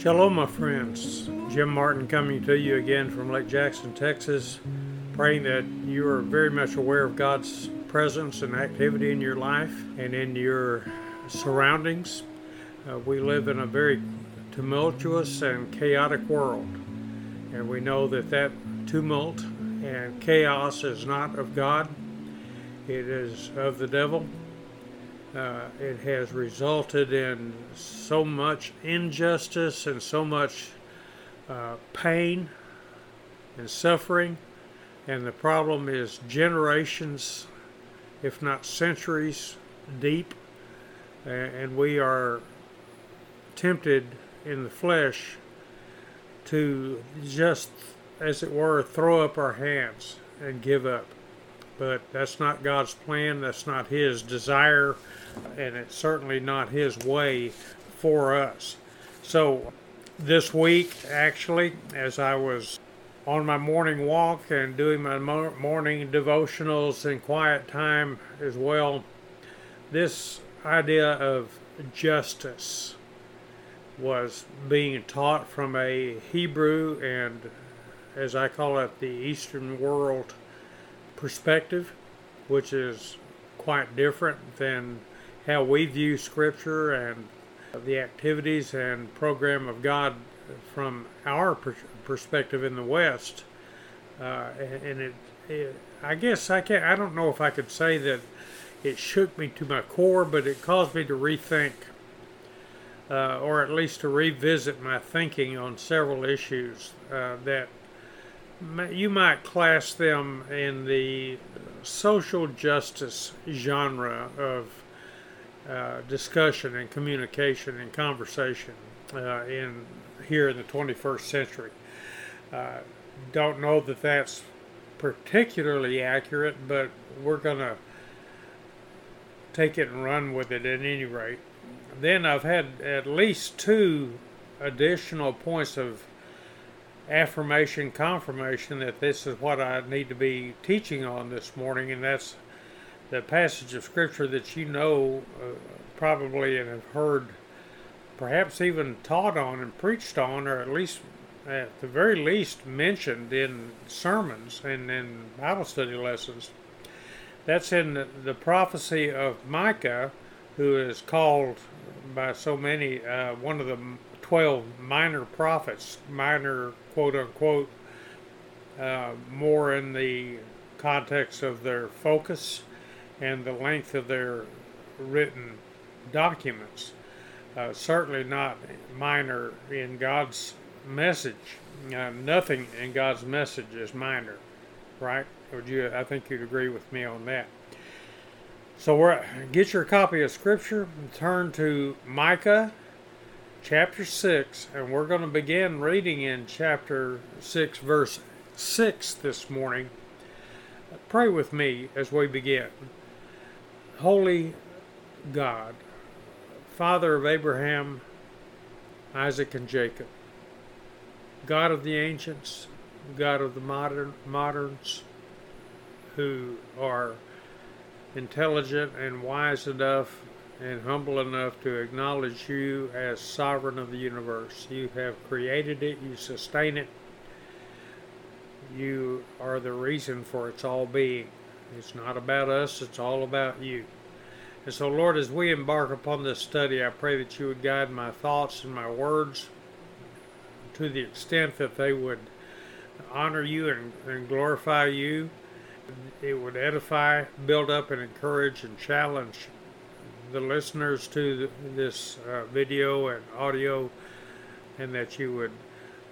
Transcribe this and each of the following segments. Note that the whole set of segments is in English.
Shalom, my friends. Jim Martin coming to you again from Lake Jackson, Texas, praying that you are very much aware of God's presence and activity in your life and in your surroundings. Uh, we live in a very tumultuous and chaotic world, and we know that that tumult and chaos is not of God, it is of the devil uh, it has resulted in so much injustice and so much uh, pain and suffering. And the problem is generations, if not centuries, deep. And we are tempted in the flesh to just, as it were, throw up our hands and give up. But that's not God's plan, that's not His desire and it's certainly not his way for us. So, this week, actually, as I was on my morning walk and doing my morning devotionals and quiet time as well, this idea of justice was being taught from a Hebrew and, as I call it, the Eastern world perspective, which is quite different than how we view Scripture and the activities and program of God from our per- perspective in the West. Uh, and it, it, I guess I can't. I don't know if I could say that it shook me to my core, but it caused me to rethink, uh, or at least to revisit my thinking on several issues uh, that you might class them in the social justice genre of uh, discussion and communication and conversation uh, in here in the 21st century. Uh, don't know that that's particularly accurate, but we're going to take it and run with it at any rate. Then I've had at least two additional points of affirmation, confirmation that this is what I need to be teaching on this morning, and that's the passage of scripture that you know uh, probably and have heard, perhaps even taught on and preached on, or at least at the very least mentioned in sermons and in Bible study lessons. That's in the, the prophecy of Micah, who is called by so many uh, one of the 12 minor prophets, minor quote unquote, uh, more in the context of their focus and the length of their written documents. Uh, certainly not minor in God's message. Uh, nothing in God's message is minor, right? Would you? I think you'd agree with me on that. So, we're, get your copy of Scripture and turn to Micah chapter 6, and we're going to begin reading in chapter 6, verse 6 this morning. Pray with me as we begin. Holy God, Father of Abraham, Isaac, and Jacob, God of the ancients, God of the modern moderns, who are intelligent and wise enough and humble enough to acknowledge you as sovereign of the universe. You have created it, you sustain it, you are the reason for its all being. It's not about us, it's all about you. And so, Lord, as we embark upon this study, I pray that you would guide my thoughts and my words to the extent that they would honor you and, and glorify you. It would edify, build up, and encourage and challenge the listeners to this uh, video and audio, and that you would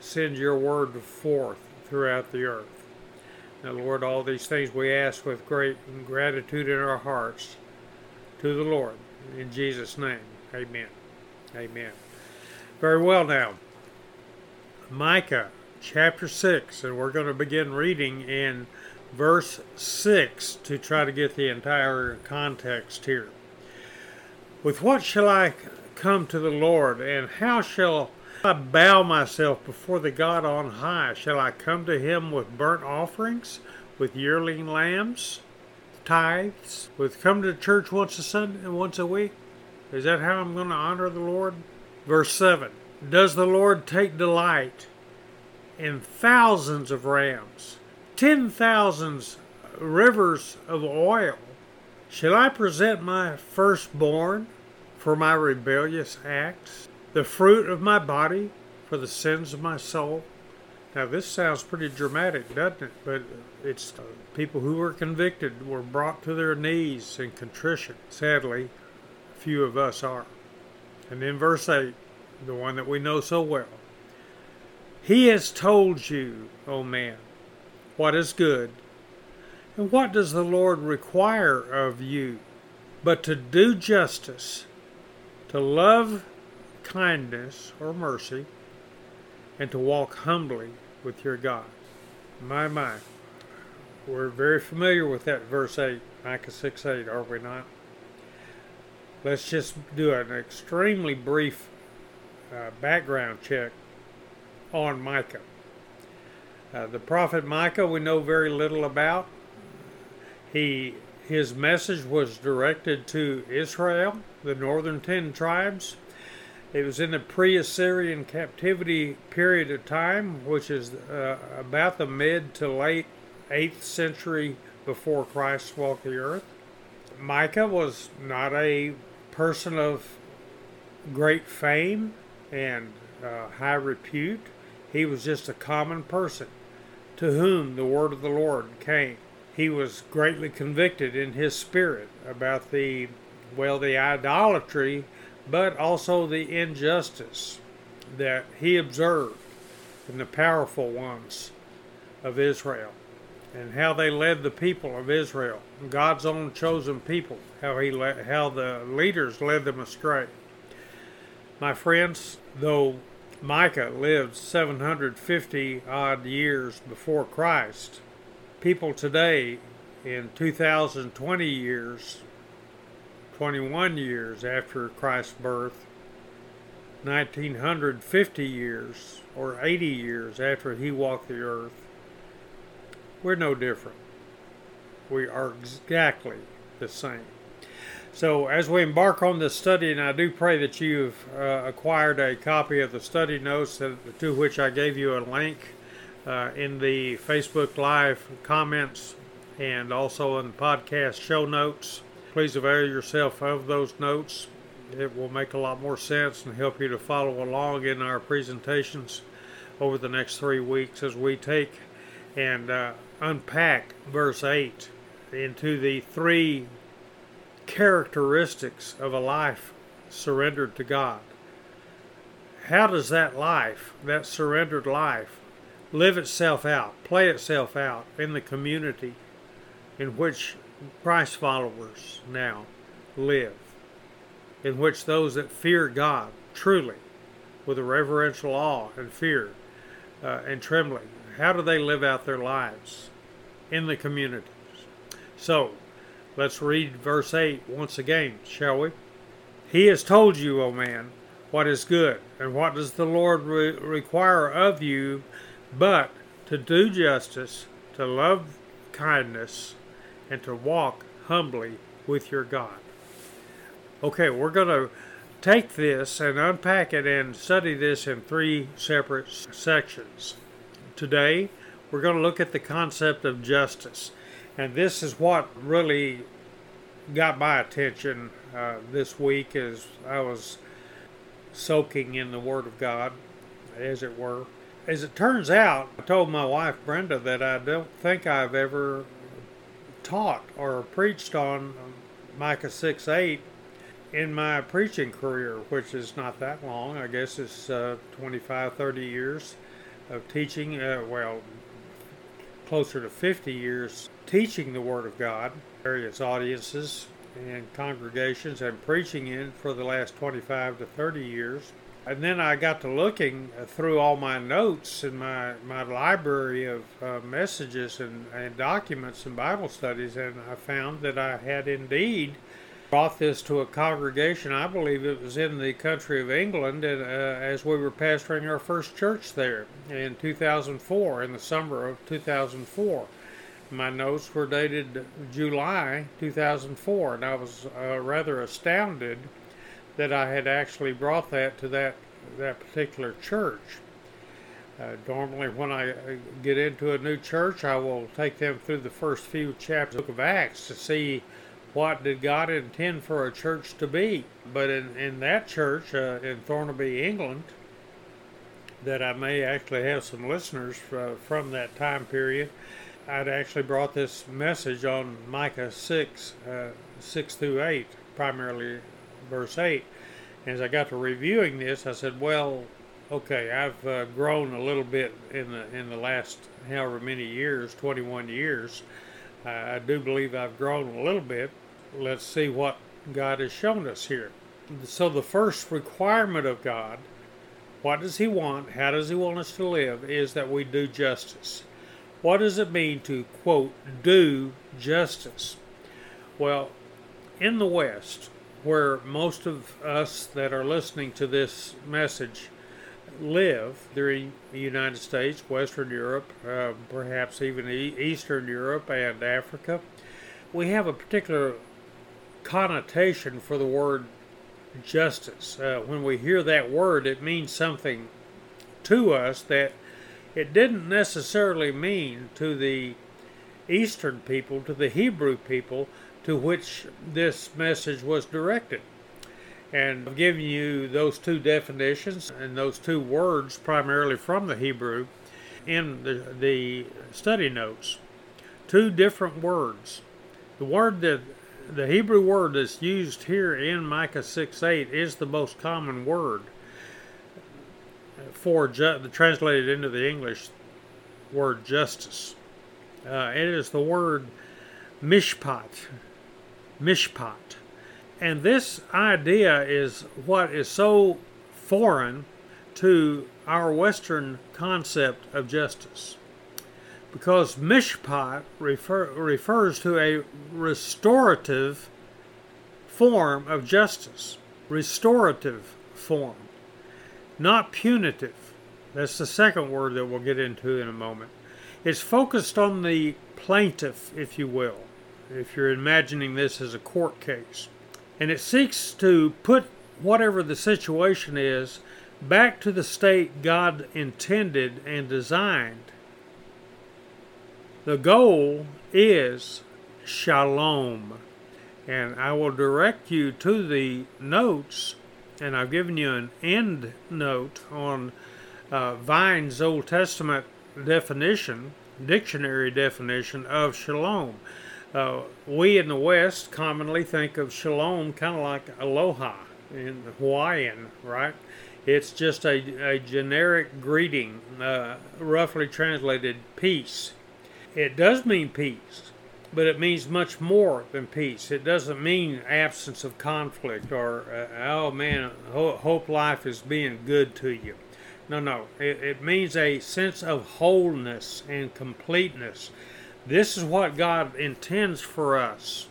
send your word forth throughout the earth. Now, Lord, all these things we ask with great gratitude in our hearts to the Lord. In Jesus' name, amen. Amen. Very well, now. Micah chapter 6, and we're going to begin reading in verse 6 to try to get the entire context here. With what shall I come to the Lord, and how shall I bow myself before the God on high? Shall I come to him with burnt offerings, with yearling lambs? tithes, with come to church once a Sunday and once a week? Is that how I'm going to honor the Lord? Verse 7 does the Lord take delight in thousands of rams, ten thousands rivers of oil? Shall I present my firstborn for my rebellious acts, the fruit of my body for the sins of my soul? Now, this sounds pretty dramatic, doesn't it? But it's uh, people who were convicted were brought to their knees in contrition. Sadly, few of us are. And then verse 8, the one that we know so well. He has told you, O man, what is good. And what does the Lord require of you but to do justice, to love kindness or mercy, and to walk humbly with your God? My, my. We're very familiar with that verse 8, Micah 6 8, are we not? Let's just do an extremely brief uh, background check on Micah. Uh, the prophet Micah, we know very little about. He his message was directed to Israel, the northern ten tribes. It was in the pre-Assyrian captivity period of time, which is uh, about the mid to late 8th century before Christ walked the earth. Micah was not a person of great fame and uh, high repute. He was just a common person to whom the word of the Lord came. He was greatly convicted in his spirit about the, well, the idolatry, but also the injustice that he observed in the powerful ones of Israel and how they led the people of Israel, God's own chosen people, how he how the leaders led them astray. My friends, though Micah lived 750 odd years before Christ, people today in 2020 years, 21 years after Christ's birth, 1950 years or 80 years after he walked the earth, we're no different. We are exactly the same. So, as we embark on this study, and I do pray that you've uh, acquired a copy of the study notes to which I gave you a link uh, in the Facebook Live comments and also in the podcast show notes. Please avail yourself of those notes. It will make a lot more sense and help you to follow along in our presentations over the next three weeks as we take and uh, unpack verse 8 into the three characteristics of a life surrendered to God. How does that life, that surrendered life, live itself out, play itself out in the community in which Christ followers now live, in which those that fear God truly, with a reverential awe and fear uh, and trembling, how do they live out their lives in the communities? So, let's read verse 8 once again, shall we? He has told you, O man, what is good, and what does the Lord re- require of you but to do justice, to love kindness, and to walk humbly with your God. Okay, we're going to take this and unpack it and study this in three separate sections. Today, we're going to look at the concept of justice. And this is what really got my attention uh, this week as I was soaking in the Word of God, as it were. As it turns out, I told my wife Brenda that I don't think I've ever taught or preached on Micah 6 8 in my preaching career, which is not that long. I guess it's uh, 25, 30 years of teaching, uh, well, closer to 50 years teaching the Word of God, various audiences and congregations, and preaching in for the last 25 to 30 years. And then I got to looking through all my notes in my, my library of uh, messages and, and documents and Bible studies, and I found that I had indeed brought this to a congregation. I believe it was in the country of England, and, uh, as we were pastoring our first church there in 2004, in the summer of 2004. My notes were dated July 2004, and I was uh, rather astounded that I had actually brought that to that that particular church. Uh, normally, when I uh, get into a new church, I will take them through the first few chapters of Acts to see what did God intend for a church to be. But in, in that church uh, in Thornaby, England, that I may actually have some listeners uh, from that time period, I'd actually brought this message on Micah 6, uh, 6 through 8, primarily verse 8. And as I got to reviewing this, I said, well, okay, I've uh, grown a little bit in the in the last however many years, 21 years. I do believe I've grown a little bit. Let's see what God has shown us here. So the first requirement of God, what does He want? How does He want us to live? Is that we do justice. What does it mean to quote do justice? Well, in the West, where most of us that are listening to this message live during the United States, Western Europe, uh, perhaps even Eastern Europe and Africa, we have a particular connotation for the word justice. Uh, when we hear that word, it means something to us that it didn't necessarily mean to the Eastern people, to the Hebrew people to which this message was directed. And I've given you those two definitions and those two words, primarily from the Hebrew, in the, the study notes. Two different words. The word that the Hebrew word that's used here in Micah 6 8 is the most common word for ju- translated into the English word justice. Uh, it is the word mishpat. Mishpat. And this idea is what is so foreign to our Western concept of justice. Because mishpat refer, refers to a restorative form of justice, restorative form, not punitive. That's the second word that we'll get into in a moment. It's focused on the plaintiff, if you will, if you're imagining this as a court case and it seeks to put whatever the situation is back to the state God intended and designed. The goal is shalom. And I will direct you to the notes, and I've given you an end note on uh, Vine's Old Testament definition, dictionary definition of shalom. Uh, we in the West commonly think of shalom kind of like aloha in Hawaiian, right? It's just a, a generic greeting, uh, roughly translated peace. It does mean peace, but it means much more than peace. It doesn't mean absence of conflict or, uh, oh man, hope life is being good to you. No, no. It, it means a sense of wholeness and completeness this is what God intends for us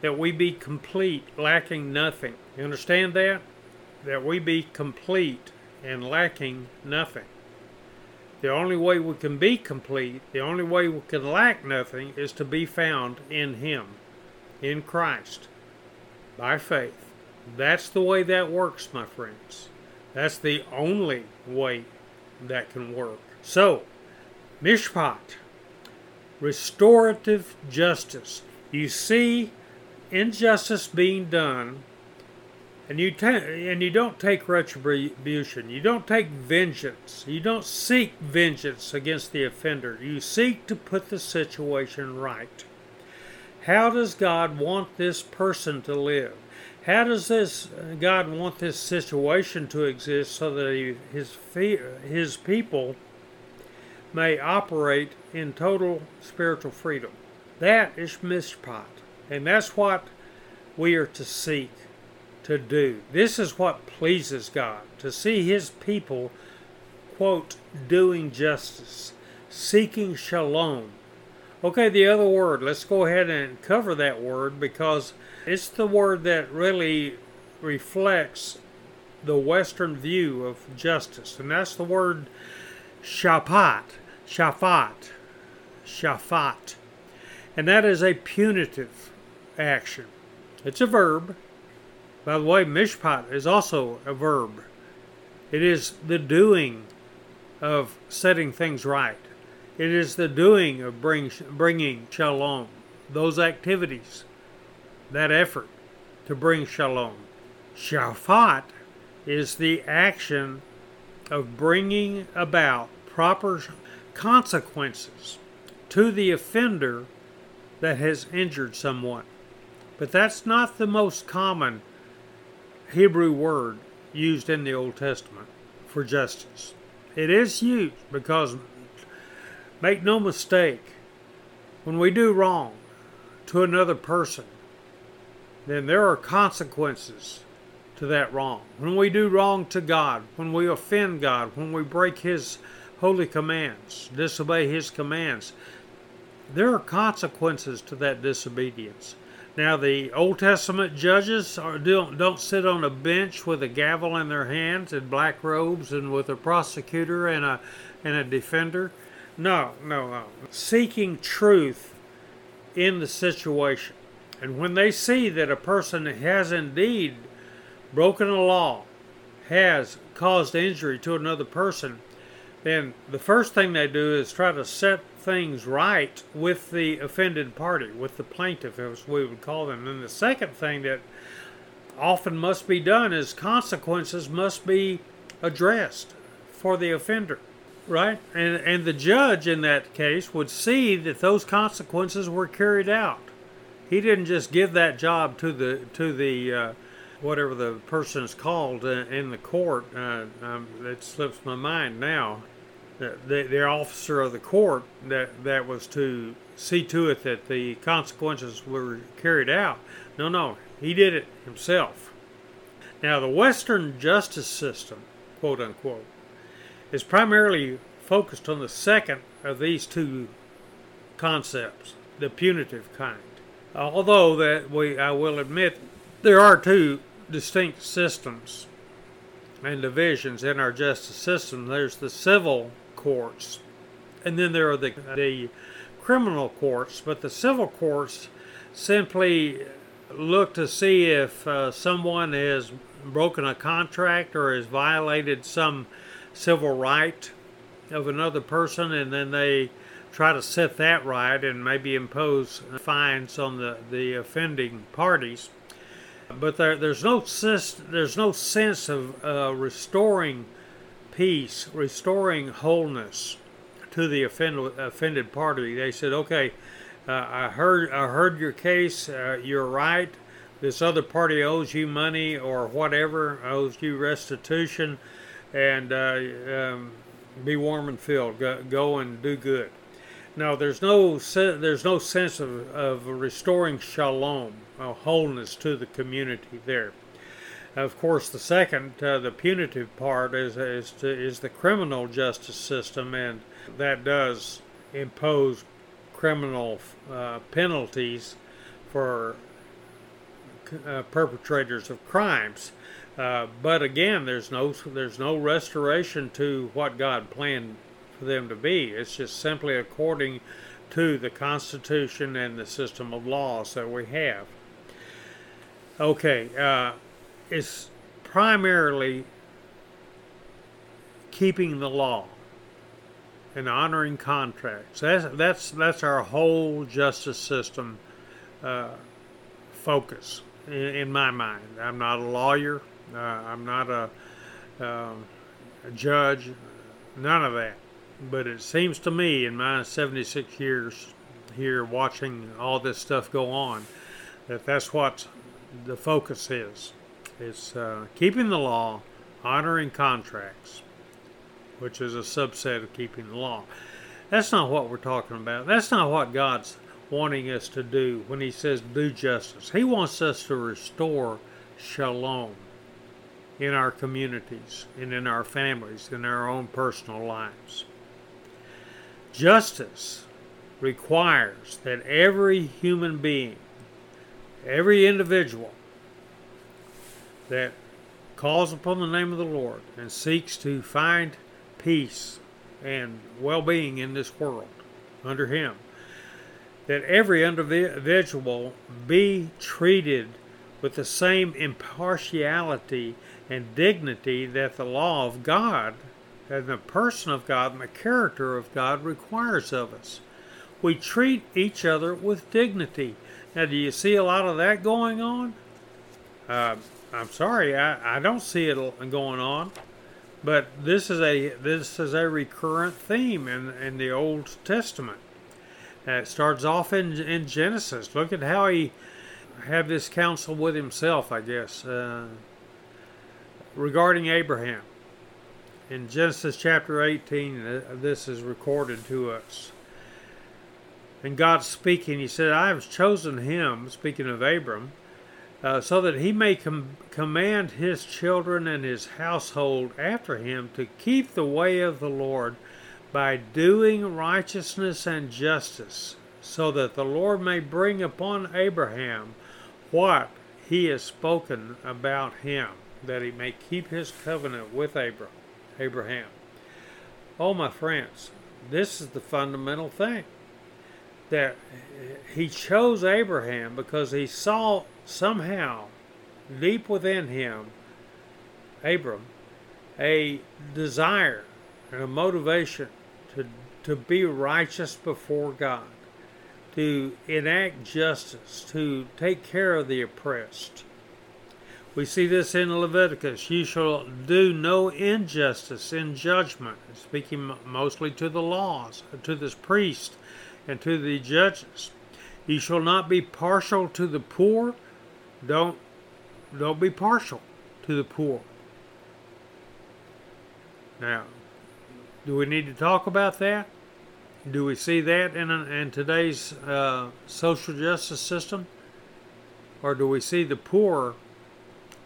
that we be complete, lacking nothing. You understand that? That we be complete and lacking nothing. The only way we can be complete, the only way we can lack nothing, is to be found in Him, in Christ, by faith. That's the way that works, my friends. That's the only way that can work. So, Mishpat restorative justice. You see injustice being done, and you ta- and you don't take retribution. You don't take vengeance. You don't seek vengeance against the offender. You seek to put the situation right. How does God want this person to live? How does this God want this situation to exist so that he, his his people may operate in total spiritual freedom. That is mishpat. And that's what we are to seek to do. This is what pleases God to see His people, quote, doing justice, seeking shalom. Okay, the other word, let's go ahead and cover that word because it's the word that really reflects the Western view of justice, and that's the word shapat. Shaphat. Shaphat. And that is a punitive action. It's a verb. By the way, mishpat is also a verb. It is the doing of setting things right. It is the doing of bring, bringing shalom, those activities, that effort to bring shalom. Shafat is the action of bringing about proper consequences to the offender that has injured someone. But that's not the most common Hebrew word used in the Old Testament for justice. It is used because, make no mistake, when we do wrong to another person, then there are consequences to that wrong. When we do wrong to God, when we offend God, when we break His holy commands, disobey His commands, there are consequences to that disobedience. Now, the Old Testament judges are, don't, don't sit on a bench with a gavel in their hands and black robes and with a prosecutor and a, and a defender. No, no, no. Seeking truth in the situation. And when they see that a person has indeed broken a law, has caused injury to another person, then the first thing they do is try to set things right with the offended party, with the plaintiff, as we would call them. And the second thing that often must be done is consequences must be addressed for the offender, right? And and the judge in that case would see that those consequences were carried out. He didn't just give that job to the to the uh, whatever the person is called uh, in the court. Uh, um, it slips my mind now the, the officer of the court that, that was to see to it that the consequences were carried out. No, no, he did it himself. Now, the Western justice system, quote unquote, is primarily focused on the second of these two concepts, the punitive kind. Although that we, I will admit, there are two distinct systems and divisions in our justice system. There's the civil courts, and then there are the, the criminal courts, but the civil courts simply look to see if uh, someone has broken a contract or has violated some civil right of another person, and then they try to set that right and maybe impose fines on the, the offending parties. But there, there's no there's no sense of uh, restoring peace, restoring wholeness to the offended, offended party. They said, okay, uh, I heard I heard your case. Uh, you're right. This other party owes you money or whatever, owes you restitution, and uh, um, be warm and filled. Go, go, and do good. Now, there's no there's no sense of, of restoring shalom, wholeness to the community there. Of course, the second, uh, the punitive part, is is, to, is the criminal justice system, and that does impose criminal uh, penalties for uh, perpetrators of crimes. Uh, but again, there's no there's no restoration to what God planned for them to be. It's just simply according to the Constitution and the system of laws that we have. Okay, uh, is primarily keeping the law and honoring contracts. That's that's that's our whole justice system uh, focus in, in, my mind. I'm not a lawyer. Uh, I'm not a, um, a judge. None of that. But it seems to me, in my 76 years here watching all this stuff go on, that that's what the focus is. It's uh, keeping the law, honoring contracts, which is a subset of keeping the law. That's not what we're talking about. That's not what God's wanting us to do when He says do justice. He wants us to restore shalom in our communities and in our families, in our own personal lives. Justice requires that every human being, every individual, that calls upon the name of the Lord and seeks to find peace and well being in this world under Him, that every individual be treated with the same impartiality and dignity that the law of God and the person of God and the character of God requires of us. We treat each other with dignity. Now, do you see a lot of that going on? Uh, I'm sorry, I, I don't see it going on. But this is a this is a recurrent theme in in the Old Testament. It starts off in in Genesis. Look at how he had this counsel with himself, I guess, uh, regarding Abraham. In Genesis chapter 18, uh, this is recorded to us. And God speaking, He said, I have chosen him, speaking of Abram, uh, so that he may com- command his children and his household after him to keep the way of the Lord by doing righteousness and justice, so that the Lord may bring upon Abraham what he has spoken about him, that he may keep his covenant with Abraham. Oh, my friends, this is the fundamental thing that he chose Abraham because he saw somehow, deep within him, Abram, a desire and a motivation to, to be righteous before God, to enact justice, to take care of the oppressed. We see this in Leviticus. You shall do no injustice in judgment, speaking mostly to the laws, to this priest, and to the judges. You shall not be partial to the poor, don't don't be partial to the poor. Now, do we need to talk about that? Do we see that in, in today's uh, social justice system? Or do we see the poor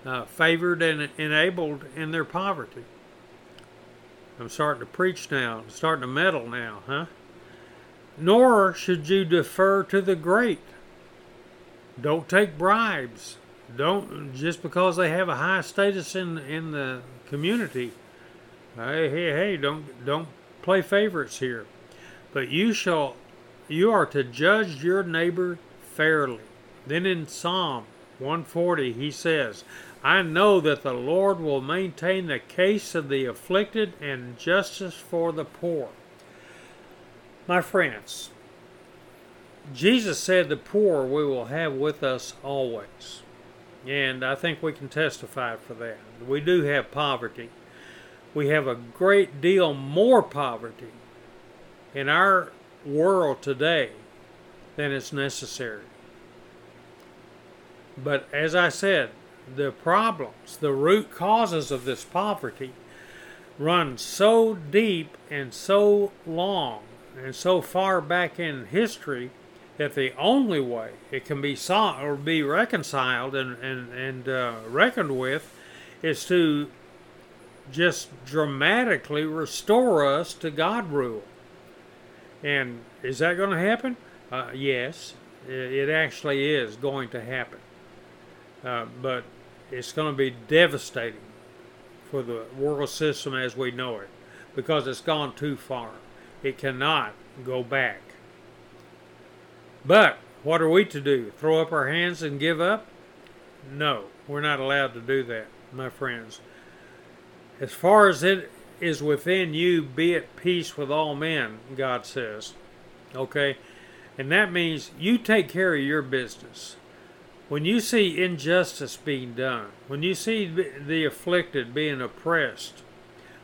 uh, favored and enabled in their poverty? I'm starting to preach now, I'm starting to meddle now, huh? Nor should you defer to the great don't take bribes. Don't just because they have a high status in in the community. Hey, hey, hey! Don't don't play favorites here. But you shall, you are to judge your neighbor fairly. Then in Psalm 140 he says, I know that the Lord will maintain the case of the afflicted and justice for the poor. My friends, Jesus said the poor we will have with us always. And I think we can testify for that. We do have poverty. We have a great deal more poverty in our world today than is necessary. But as I said, the problems, the root causes of this poverty run so deep and so long and so far back in history that the only way it can be sought or be reconciled and, and, and uh, reckoned with is to just dramatically restore us to God rule. And is that going to happen? Uh, yes, it actually is going to happen. Uh, but it's going to be devastating for the world system as we know it because it's gone too far. It cannot go back. But what are we to do? Throw up our hands and give up? No, we're not allowed to do that, my friends. As far as it is within you, be at peace with all men, God says. Okay? And that means you take care of your business. When you see injustice being done, when you see the afflicted being oppressed,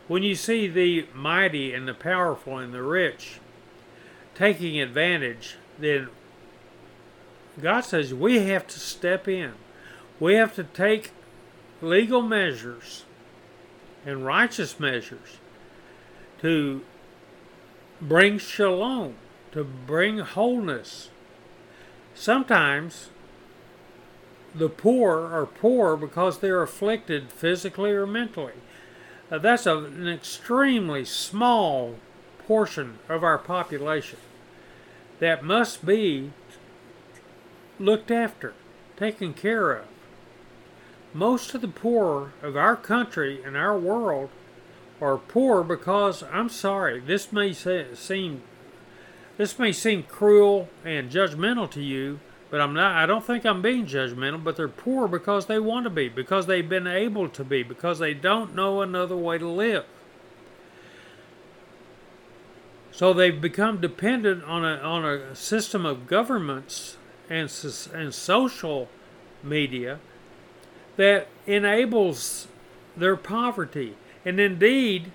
when you see the mighty and the powerful and the rich taking advantage, then God says we have to step in. We have to take legal measures and righteous measures to bring shalom, to bring wholeness. Sometimes the poor are poor because they're afflicted physically or mentally. Uh, that's a, an extremely small portion of our population that must be looked after, taken care of. Most of the poor of our country and our world are poor because I'm sorry, this may seem this may seem cruel and judgmental to you, but I'm not I don't think I'm being judgmental, but they're poor because they want to be, because they've been able to be, because they don't know another way to live. So they've become dependent on a on a system of governments and and social media that enables their poverty and indeed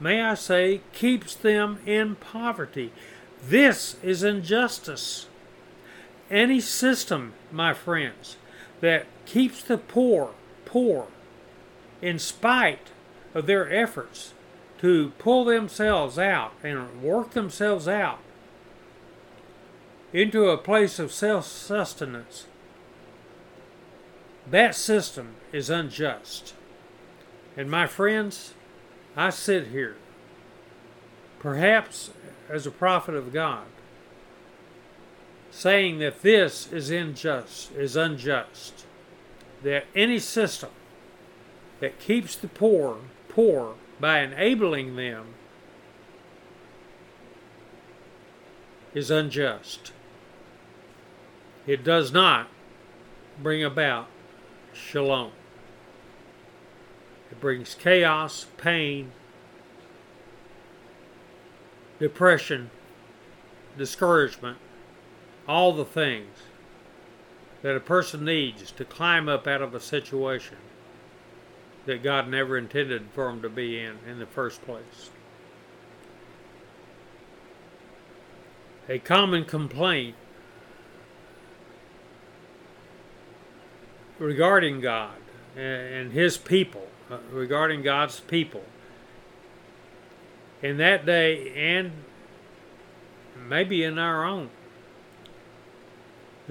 may I say keeps them in poverty. This is injustice. Any system, my friends, that keeps the poor poor in spite of their efforts to pull themselves out and work themselves out into a place of self sustenance, that system is unjust. And my friends, I sit here, perhaps as a prophet of God, saying that this is unjust, is unjust. That any system that keeps the poor poor by enabling them is unjust. It does not bring about shalom. It brings chaos, pain, depression, discouragement, all the things that a person needs to climb up out of a situation that God never intended for him to be in in the first place. A common complaint regarding God and His people, uh, regarding God's people, in that day and maybe in our own,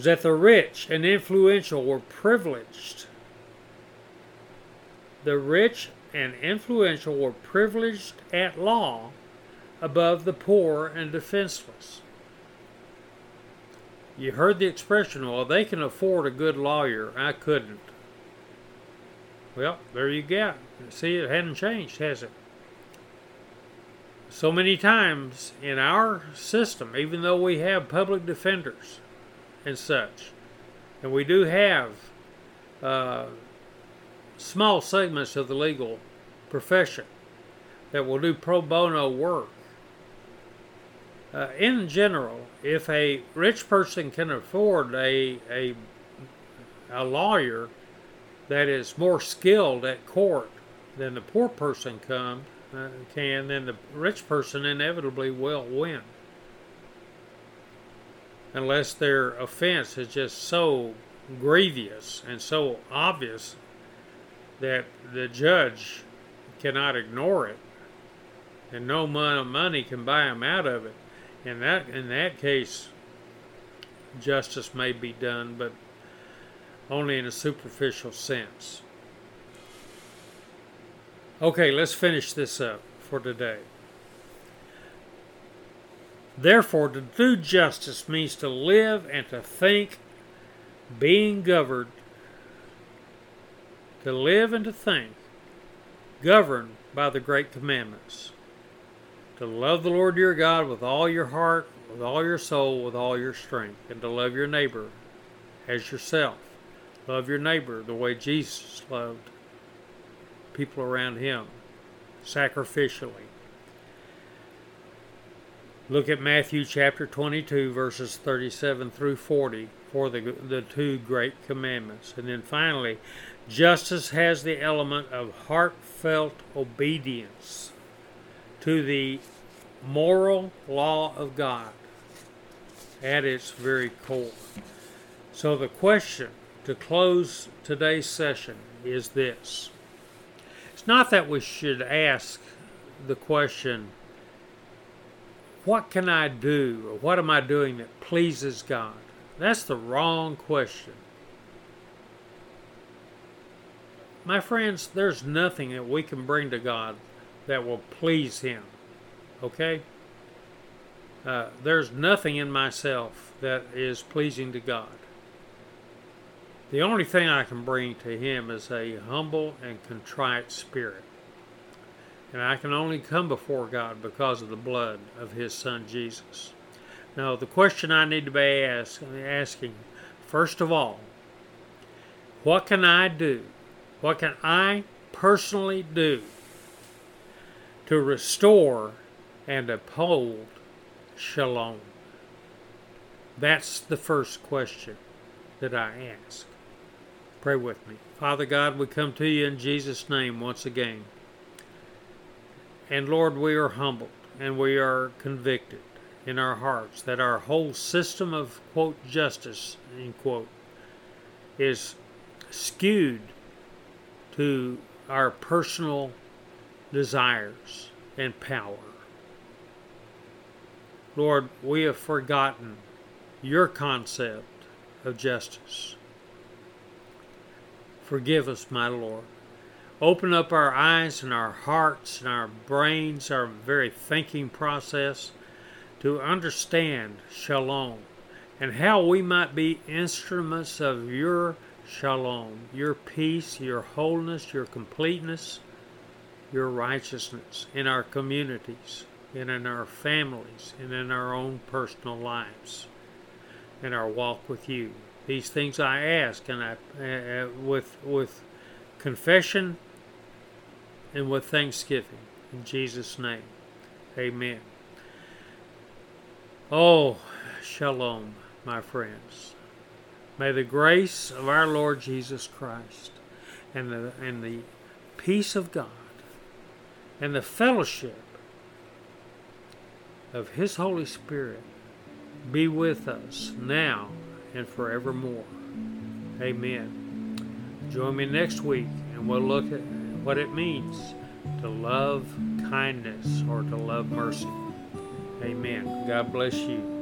that the rich and influential were privileged the rich and influential were privileged at law above the poor and defenseless. You heard the expression, well, they can afford a good lawyer. I couldn't. Well, there you go. See, it hadn't changed, has it? So many times in our system, even though we have public defenders and such, and we do have uh, small segments of the legal profession that will do pro bono work. Uh, in general, if a rich person can afford a, a, a lawyer that is more skilled at court than the poor person come, uh, can, then the rich person inevitably will win. Unless their offense is just so grievous and so obvious that the judge cannot ignore it, and no amount of money can buy them out of it. In that in that case, justice may be done, but only in a superficial sense. Okay, let's finish this up for today. Therefore, to do justice means to live and to think, being governed to live and to think, governed by the great commandments. To love the Lord your God with all your heart, with all your soul, with all your strength, and to love your neighbor as yourself. Love your neighbor the way Jesus loved people around him, sacrificially. Look at Matthew chapter 22, verses 37 through 40 for the, the two great commandments. And then finally, Justice has the element of heartfelt obedience to the moral law of God at its very core. So, the question to close today's session is this it's not that we should ask the question, What can I do, or what am I doing that pleases God? That's the wrong question. My friends, there's nothing that we can bring to God that will please Him. Okay? Uh, there's nothing in myself that is pleasing to God. The only thing I can bring to Him is a humble and contrite spirit. And I can only come before God because of the blood of His Son Jesus. Now, the question I need to be ask, asking first of all, what can I do? What can I personally do to restore and uphold shalom? That's the first question that I ask. Pray with me. Father God, we come to you in Jesus' name once again. And Lord, we are humbled and we are convicted in our hearts that our whole system of, quote, justice, end quote, is skewed to our personal desires and power. Lord, we have forgotten your concept of justice. Forgive us, my Lord. Open up our eyes and our hearts and our brains, our very thinking process to understand shalom and how we might be instruments of your shalom, your peace, your wholeness, your completeness, your righteousness in our communities and in our families and in our own personal lives in our walk with you. These things I ask, and I uh, with with confession and with thanksgiving in Jesus' name, Amen. Oh, shalom, my friends. May the grace of our Lord Jesus Christ and the and the peace of God and the fellowship of His Holy Spirit be with us now and forevermore. Amen. Join me next week and we'll look at what it means to love kindness or to love mercy. Amen. God bless you.